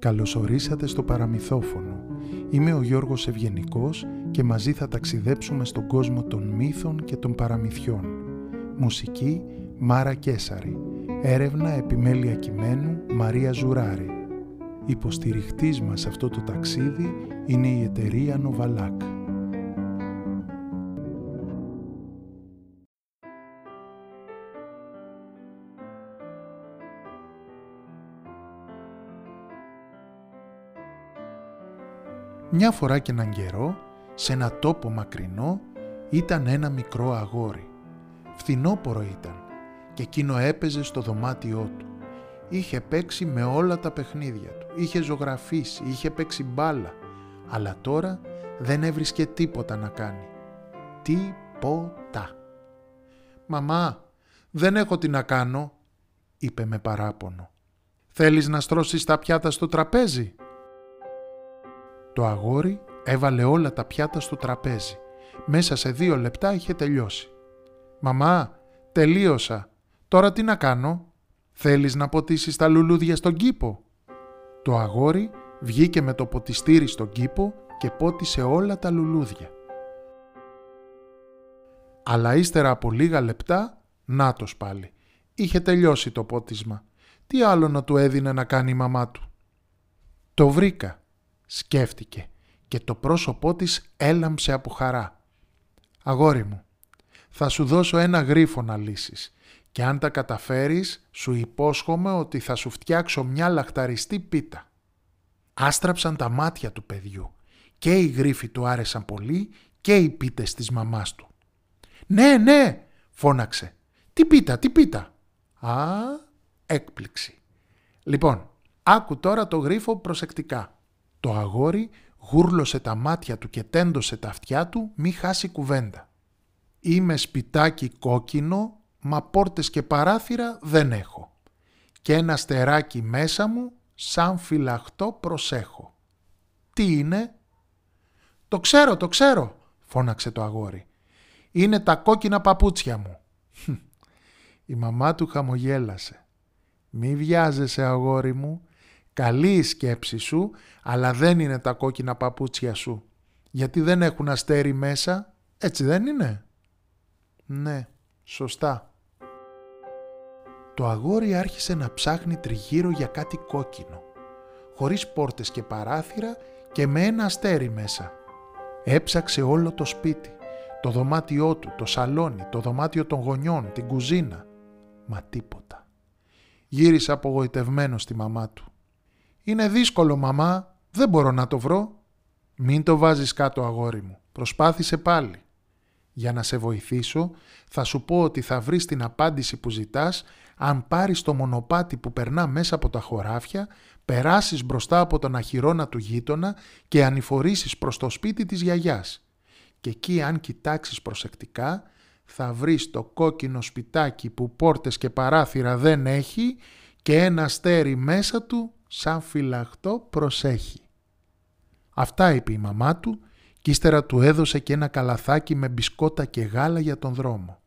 Καλωσορίσατε στο παραμυθόφωνο. Είμαι ο Γιώργος Ευγενικός και μαζί θα ταξιδέψουμε στον κόσμο των μύθων και των παραμυθιών. Μουσική Μάρα Κέσαρη. Έρευνα επιμέλεια κειμένου Μαρία Ζουράρη. Υποστηριχτής μας αυτό το ταξίδι είναι η εταιρεία Νοβαλάκ. Μια φορά και έναν καιρό, σε ένα τόπο μακρινό, ήταν ένα μικρό αγόρι. Φθινόπορο ήταν και εκείνο έπαιζε στο δωμάτιό του. Είχε παίξει με όλα τα παιχνίδια του, είχε ζωγραφίσει, είχε παίξει μπάλα, αλλά τώρα δεν έβρισκε τίποτα να κάνει. Τίποτα. «Μαμά, δεν έχω τι να κάνω», είπε με παράπονο. «Θέλεις να στρώσεις τα πιάτα στο τραπέζι» Το αγόρι έβαλε όλα τα πιάτα στο τραπέζι. Μέσα σε δύο λεπτά είχε τελειώσει. «Μαμά, τελείωσα. Τώρα τι να κάνω; Θέλεις να ποτίσεις τα λουλούδια στον κήπο». Το αγόρι βγήκε με το ποτιστήρι στον κήπο και πότισε όλα τα λουλούδια. Αλλά ύστερα από λίγα λεπτά, νάτος πάλι. Είχε τελειώσει το πότισμα. Τι άλλο να του έδινε να κάνει η μαμά του; Το βρήκα σκέφτηκε και το πρόσωπό της έλαμψε από χαρά. «Αγόρι μου, θα σου δώσω ένα γρίφο να λύσεις και αν τα καταφέρεις σου υπόσχομαι ότι θα σου φτιάξω μια λαχταριστή πίτα». Άστραψαν τα μάτια του παιδιού και οι γρίφοι του άρεσαν πολύ και οι πίτες της μαμάς του. «Ναι, ναι», φώναξε. «Τι πίτα, τι πίτα». «Α, έκπληξη». «Λοιπόν, άκου τώρα το γρίφο προσεκτικά. Το αγόρι γούρλωσε τα μάτια του και τέντωσε τα αυτιά του μη χάσει κουβέντα. Είμαι σπιτάκι κόκκινο, μα πόρτες και παράθυρα δεν έχω. Και ένα στεράκι μέσα μου, σαν φυλαχτό προσέχω. Τι είναι; Το ξέρω, το ξέρω, φώναξε το αγόρι. Είναι τα κόκκινα παπούτσια μου. Η μαμά του χαμογέλασε. Μη βιάζεσαι αγόρι μου, Καλή η σκέψη σου, αλλά δεν είναι τα κόκκινα παπούτσια σου. Γιατί δεν έχουν αστέρι μέσα, έτσι δεν είναι. Ναι, σωστά. Το αγόρι άρχισε να ψάχνει τριγύρω για κάτι κόκκινο, χωρίς πόρτες και παράθυρα και με ένα αστέρι μέσα. Έψαξε όλο το σπίτι, το δωμάτιό του, το σαλόνι, το δωμάτιο των γονιών, την κουζίνα. Μα τίποτα. Γύρισε απογοητευμένος στη μαμά του. Είναι δύσκολο μαμά, δεν μπορώ να το βρω. Μην το βάζεις κάτω αγόρι μου, προσπάθησε πάλι. Για να σε βοηθήσω θα σου πω ότι θα βρεις την απάντηση που ζητάς αν πάρεις το μονοπάτι που περνά μέσα από τα χωράφια, περάσεις μπροστά από τον αχυρώνα του γείτονα και ανηφορήσεις προς το σπίτι της γιαγιάς. Και εκεί αν κοιτάξεις προσεκτικά θα βρεις το κόκκινο σπιτάκι που πόρτες και παράθυρα δεν έχει και ένα αστέρι μέσα του σαν φυλαχτό προσέχει. Αυτά είπε η μαμά του και ύστερα του έδωσε και ένα καλαθάκι με μπισκότα και γάλα για τον δρόμο.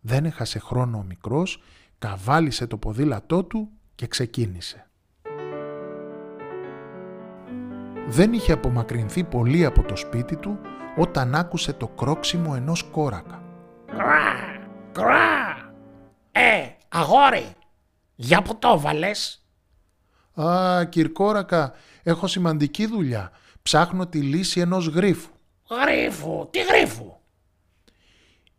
Δεν έχασε χρόνο ο μικρός, καβάλισε το ποδήλατό του και ξεκίνησε. Δεν είχε απομακρυνθεί πολύ από το σπίτι του όταν άκουσε το κρόξιμο ενός κόρακα. Κρά, κρά, ε, αγόρι, για που το βάλες. «Α, Κυρκόρακα, έχω σημαντική δουλειά. Ψάχνω τη λύση ενός γρίφου». «Γρίφου, τι γρίφου»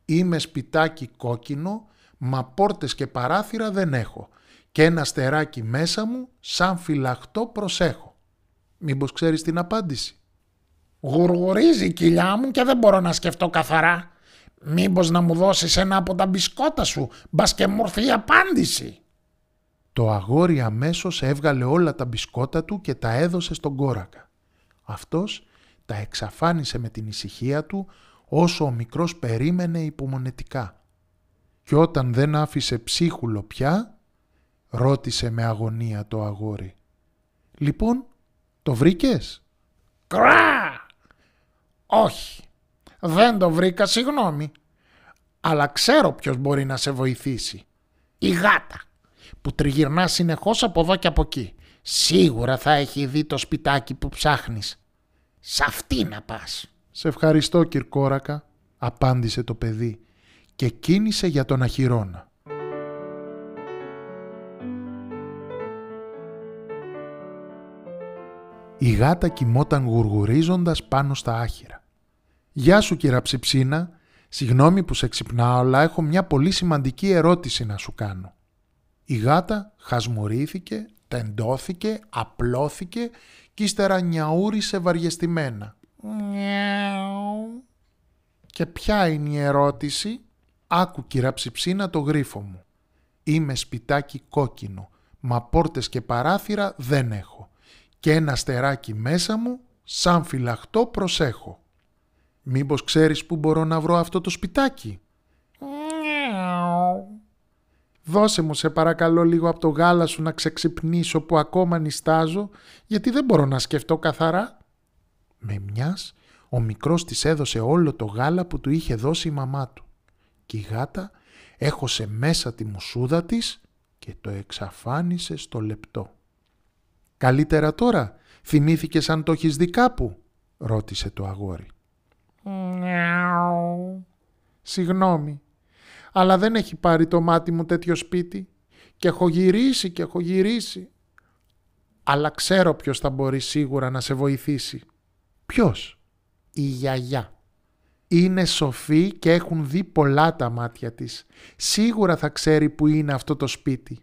«Είμαι σπιτάκι κόκκινο, μα πόρτες και παράθυρα δεν έχω και ένα στεράκι μέσα μου σαν φυλαχτό προσέχω. Μήπως ξέρεις την απάντηση». «Γουργουρίζει η κοιλιά μου και δεν μπορώ να σκεφτώ καθαρά. Μήπως να μου δώσεις ένα από τα μπισκότα σου, μπας και μου η απάντηση». Το αγόρι αμέσως έβγαλε όλα τα μπισκότα του και τα έδωσε στον κόρακα. Αυτός τα εξαφάνισε με την ησυχία του όσο ο μικρός περίμενε υπομονετικά. Και όταν δεν άφησε ψίχουλο πια, ρώτησε με αγωνία το αγόρι. «Λοιπόν, το βρήκες» «Κρά! Όχι, δεν το βρήκα, συγγνώμη. Αλλά ξέρω ποιος μπορεί να σε βοηθήσει. Η γάτα που τριγυρνά συνεχώς από εδώ και από εκεί. Σίγουρα θα έχει δει το σπιτάκι που ψάχνεις. Σ' αυτή να πας. «Σε ευχαριστώ Κυρκόρακα», απάντησε το παιδί και κίνησε για τον αχυρώνα. Η γάτα κοιμόταν γουργουρίζοντας πάνω στα άχυρα. «Γεια σου κύρα Ψιψίνα, συγγνώμη που σε ξυπνάω, αλλά έχω μια πολύ σημαντική ερώτηση να σου κάνω». Η γάτα χασμουρήθηκε, τεντώθηκε, απλώθηκε και ύστερα νιαούρισε βαριεστημένα. Και ποια είναι η ερώτηση; Άκου κύρα ψιψίνα το γρίφο μου. Είμαι σπιτάκι κόκκινο, μα πόρτες και παράθυρα δεν έχω. Και ένα στεράκι μέσα μου, σαν φυλαχτό προσέχω. Μήπως ξέρεις που μπορώ να βρω αυτό το σπιτάκι; Δώσε μου σε παρακαλώ λίγο από το γάλα σου να ξεξυπνήσω που ακόμα νιστάζω, γιατί δεν μπορώ να σκεφτώ καθαρά. Με μιας, ο μικρός της έδωσε όλο το γάλα που του είχε δώσει η μαμά του. Και η γάτα έχωσε μέσα τη μουσούδα της και το εξαφάνισε στο λεπτό. «Καλύτερα τώρα, θυμήθηκες αν το έχεις δει κάπου» ρώτησε το αγόρι. «Συγγνώμη, αλλά δεν έχει πάρει το μάτι μου τέτοιο σπίτι και έχω γυρίσει και έχω γυρίσει. Αλλά ξέρω ποιος θα μπορεί σίγουρα να σε βοηθήσει. Ποιος; Η γιαγιά. Είναι σοφή και έχουν δει πολλά τα μάτια της. Σίγουρα θα ξέρει που είναι αυτό το σπίτι.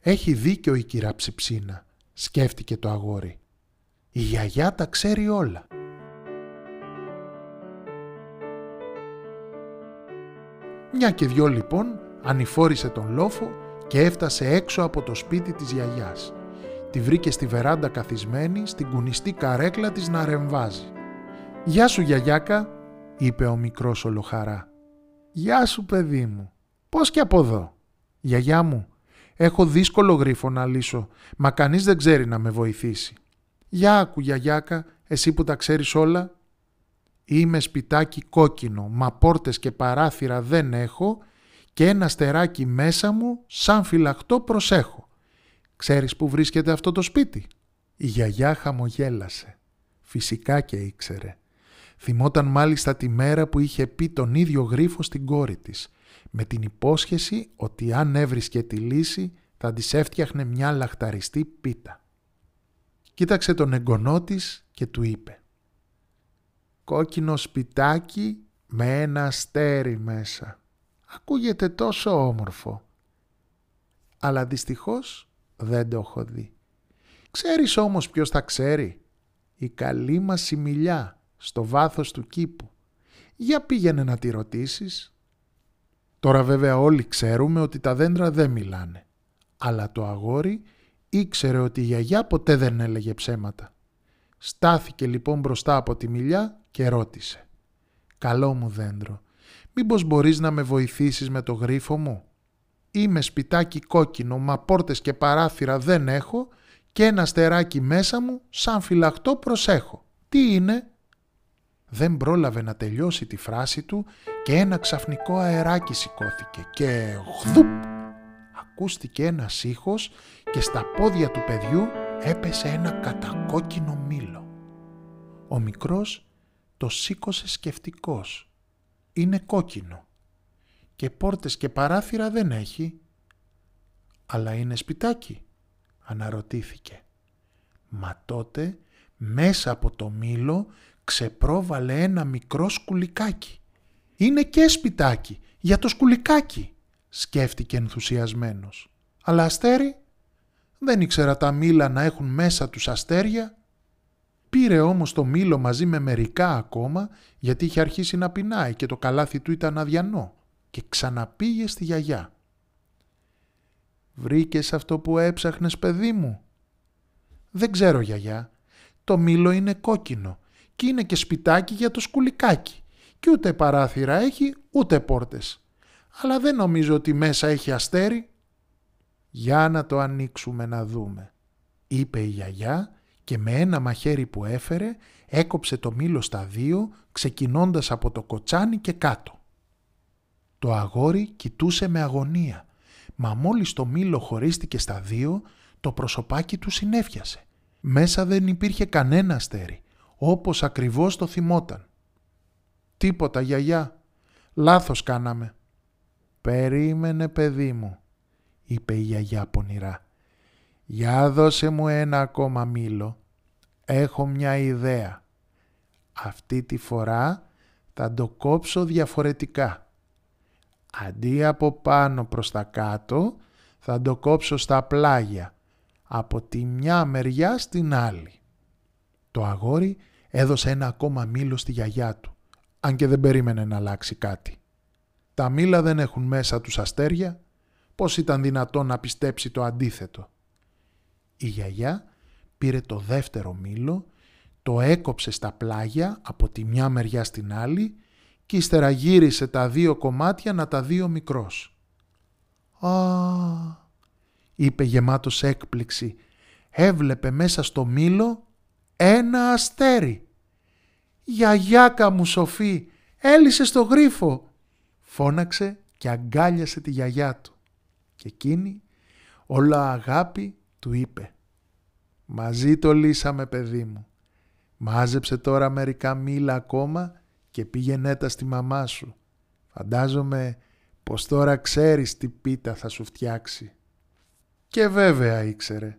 Έχει δίκιο η κυρά Ψιψίνα, σκέφτηκε το αγόρι. Η γιαγιά τα ξέρει όλα. Μια και δυο λοιπόν ανηφόρησε τον λόφο και έφτασε έξω από το σπίτι της γιαγιάς. Τη βρήκε στη βεράντα καθισμένη στην κουνιστή καρέκλα της να ρεμβάζει. «Γεια σου γιαγιάκα», είπε ο μικρός ολοχαρά. «Γεια σου παιδί μου. Πώς και από εδώ». «Γιαγιά μου, έχω δύσκολο γρίφο να λύσω, μα κανείς δεν ξέρει να με βοηθήσει». «Για άκου γιαγιάκα, εσύ που τα ξέρεις όλα, Είμαι σπιτάκι κόκκινο, μα πόρτες και παράθυρα δεν έχω και ένα στεράκι μέσα μου σαν φυλαχτό προσέχω. Ξέρεις που βρίσκεται αυτό το σπίτι; Η γιαγιά χαμογέλασε. Φυσικά και ήξερε. Θυμόταν μάλιστα τη μέρα που είχε πει τον ίδιο γρίφο στην κόρη της, με την υπόσχεση ότι αν έβρισκε τη λύση θα της έφτιαχνε μια λαχταριστή πίτα. Κοίταξε τον εγγονό της και του είπε κόκκινο σπιτάκι με ένα αστέρι μέσα. Ακούγεται τόσο όμορφο. Αλλά δυστυχώς δεν το έχω δει. Ξέρεις όμως ποιος θα ξέρει; Η καλή μας η μιλιά στο βάθος του κήπου. Για πήγαινε να τη ρωτήσεις. Τώρα βέβαια όλοι ξέρουμε ότι τα δέντρα δεν μιλάνε. Αλλά το αγόρι ήξερε ότι η γιαγιά ποτέ δεν έλεγε ψέματα. Στάθηκε λοιπόν μπροστά από τη μιλιά και ρώτησε «Καλό μου δέντρο, μήπως μπορείς να με βοηθήσεις με το γρίφο μου» Είμαι σπιτάκι κόκκινο, μα πόρτες και παράθυρα δεν έχω και ένα στεράκι μέσα μου σαν φυλακτό προσέχω. Τι είναι; Δεν πρόλαβε να τελειώσει τη φράση του και ένα ξαφνικό αεράκι σηκώθηκε και χδουπ! Ακούστηκε ένας ήχος και στα πόδια του παιδιού έπεσε ένα κατακόκκινο μήλο. Ο μικρός το σήκωσε σκεφτικός. Είναι κόκκινο και πόρτες και παράθυρα δεν έχει. Αλλά είναι σπιτάκι, αναρωτήθηκε. Μα τότε μέσα από το μήλο ξεπρόβαλε ένα μικρό σκουλικάκι. Είναι και σπιτάκι για το σκουλικάκι, σκέφτηκε ενθουσιασμένος. Αλλά αστέρι, δεν ήξερα τα μήλα να έχουν μέσα τους αστέρια Πήρε όμως το μήλο μαζί με μερικά ακόμα γιατί είχε αρχίσει να πεινάει και το καλάθι του ήταν αδιανό και ξαναπήγε στη γιαγιά. «Βρήκες αυτό που έψαχνες παιδί μου» «Δεν ξέρω γιαγιά, το μήλο είναι κόκκινο και είναι και σπιτάκι για το σκουλικάκι και ούτε παράθυρα έχει ούτε πόρτες. Αλλά δεν νομίζω ότι μέσα έχει αστέρι». «Για να το ανοίξουμε να δούμε», είπε η γιαγιά και με ένα μαχαίρι που έφερε έκοψε το μήλο στα δύο ξεκινώντας από το κοτσάνι και κάτω. Το αγόρι κοιτούσε με αγωνία. Μα μόλις το μήλο χωρίστηκε στα δύο, το προσωπάκι του συνέφιασε. Μέσα δεν υπήρχε κανένα αστέρι, όπως ακριβώς το θυμόταν. «Τίποτα, γιαγιά. Λάθος κάναμε». «Περίμενε, παιδί μου», είπε η γιαγιά πονηρά. «Για δώσε μου ένα ακόμα μήλο. Έχω μια ιδέα. Αυτή τη φορά θα το κόψω διαφορετικά. Αντί από πάνω προς τα κάτω, θα το κόψω στα πλάγια, από τη μια μεριά στην άλλη. Το αγόρι έδωσε ένα ακόμα μήλο στη γιαγιά του, αν και δεν περίμενε να αλλάξει κάτι. Τα μήλα δεν έχουν μέσα τους αστέρια, πώς ήταν δυνατόν να πιστέψει το αντίθετο; Η γιαγιά πήρε το δεύτερο μήλο, το έκοψε στα πλάγια από τη μια μεριά στην άλλη και ύστερα γύρισε τα δύο κομμάτια να τα δύο μικρός. «Α», είπε γεμάτος έκπληξη, έβλεπε μέσα στο μήλο ένα αστέρι. «Γιαγιάκα μου Σοφή, έλυσε στο γρίφο», φώναξε και αγκάλιασε τη γιαγιά του. Και εκείνη, όλα αγάπη, του είπε «Μαζί το λύσαμε παιδί μου. Μάζεψε τώρα μερικά μήλα ακόμα και πήγαινε τα στη μαμά σου. Φαντάζομαι πως τώρα ξέρεις τι πίτα θα σου φτιάξει. Και βέβαια ήξερε.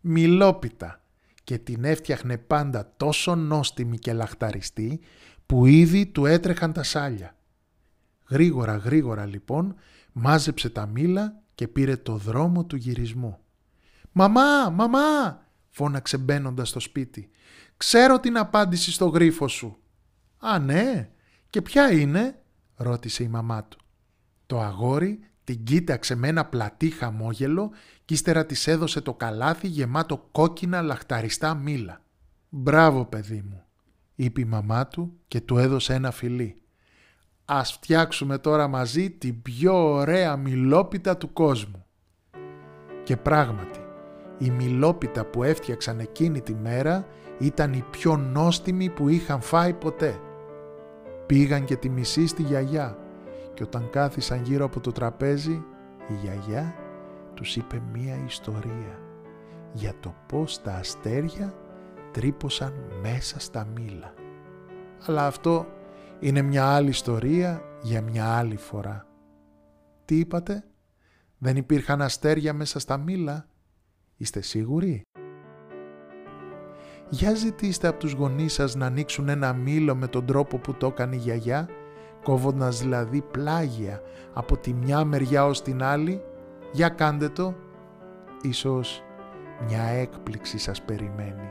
Μιλόπιτα και την έφτιαχνε πάντα τόσο νόστιμη και λαχταριστή που ήδη του έτρεχαν τα σάλια. Γρήγορα γρήγορα λοιπόν μάζεψε τα μήλα και πήρε το δρόμο του γυρισμού. «Μαμά, μαμά!» φώναξε μπαίνοντας στο σπίτι. «Ξέρω την απάντηση στο γρίφο σου». «Α, ναι, και ποια είναι» ρώτησε η μαμά του. Το αγόρι την κοίταξε με ένα πλατή χαμόγελο και ύστερα της έδωσε το καλάθι γεμάτο κόκκινα λαχταριστά μήλα. «Μπράβο παιδί μου», είπε η μαμά του και του έδωσε ένα φιλί. «Ας φτιάξουμε τώρα μαζί την πιο ωραία μιλόπιτα του κόσμου». Και πράγματι, η μιλόπιτα που έφτιαξαν εκείνη τη μέρα ήταν η πιο νόστιμη που είχαν φάει ποτέ. Πήγαν και τη μισή στη γιαγιά και όταν κάθισαν γύρω από το τραπέζι η γιαγιά τους είπε μία ιστορία για το πώς τα αστέρια τρύπωσαν μέσα στα μήλα. Αλλά αυτό είναι μια άλλη ιστορία για μια άλλη φορά. Τι είπατε, δεν υπήρχαν αστέρια μέσα στα μήλα, είστε σίγουροι; Για ζητήστε από τους γονείς σας να ανοίξουν ένα μήλο με τον τρόπο που το έκανε η γιαγιά, κόβοντας δηλαδή πλάγια από τη μια μεριά ως την άλλη. Για κάντε το. Ίσως μια έκπληξη σας περιμένει.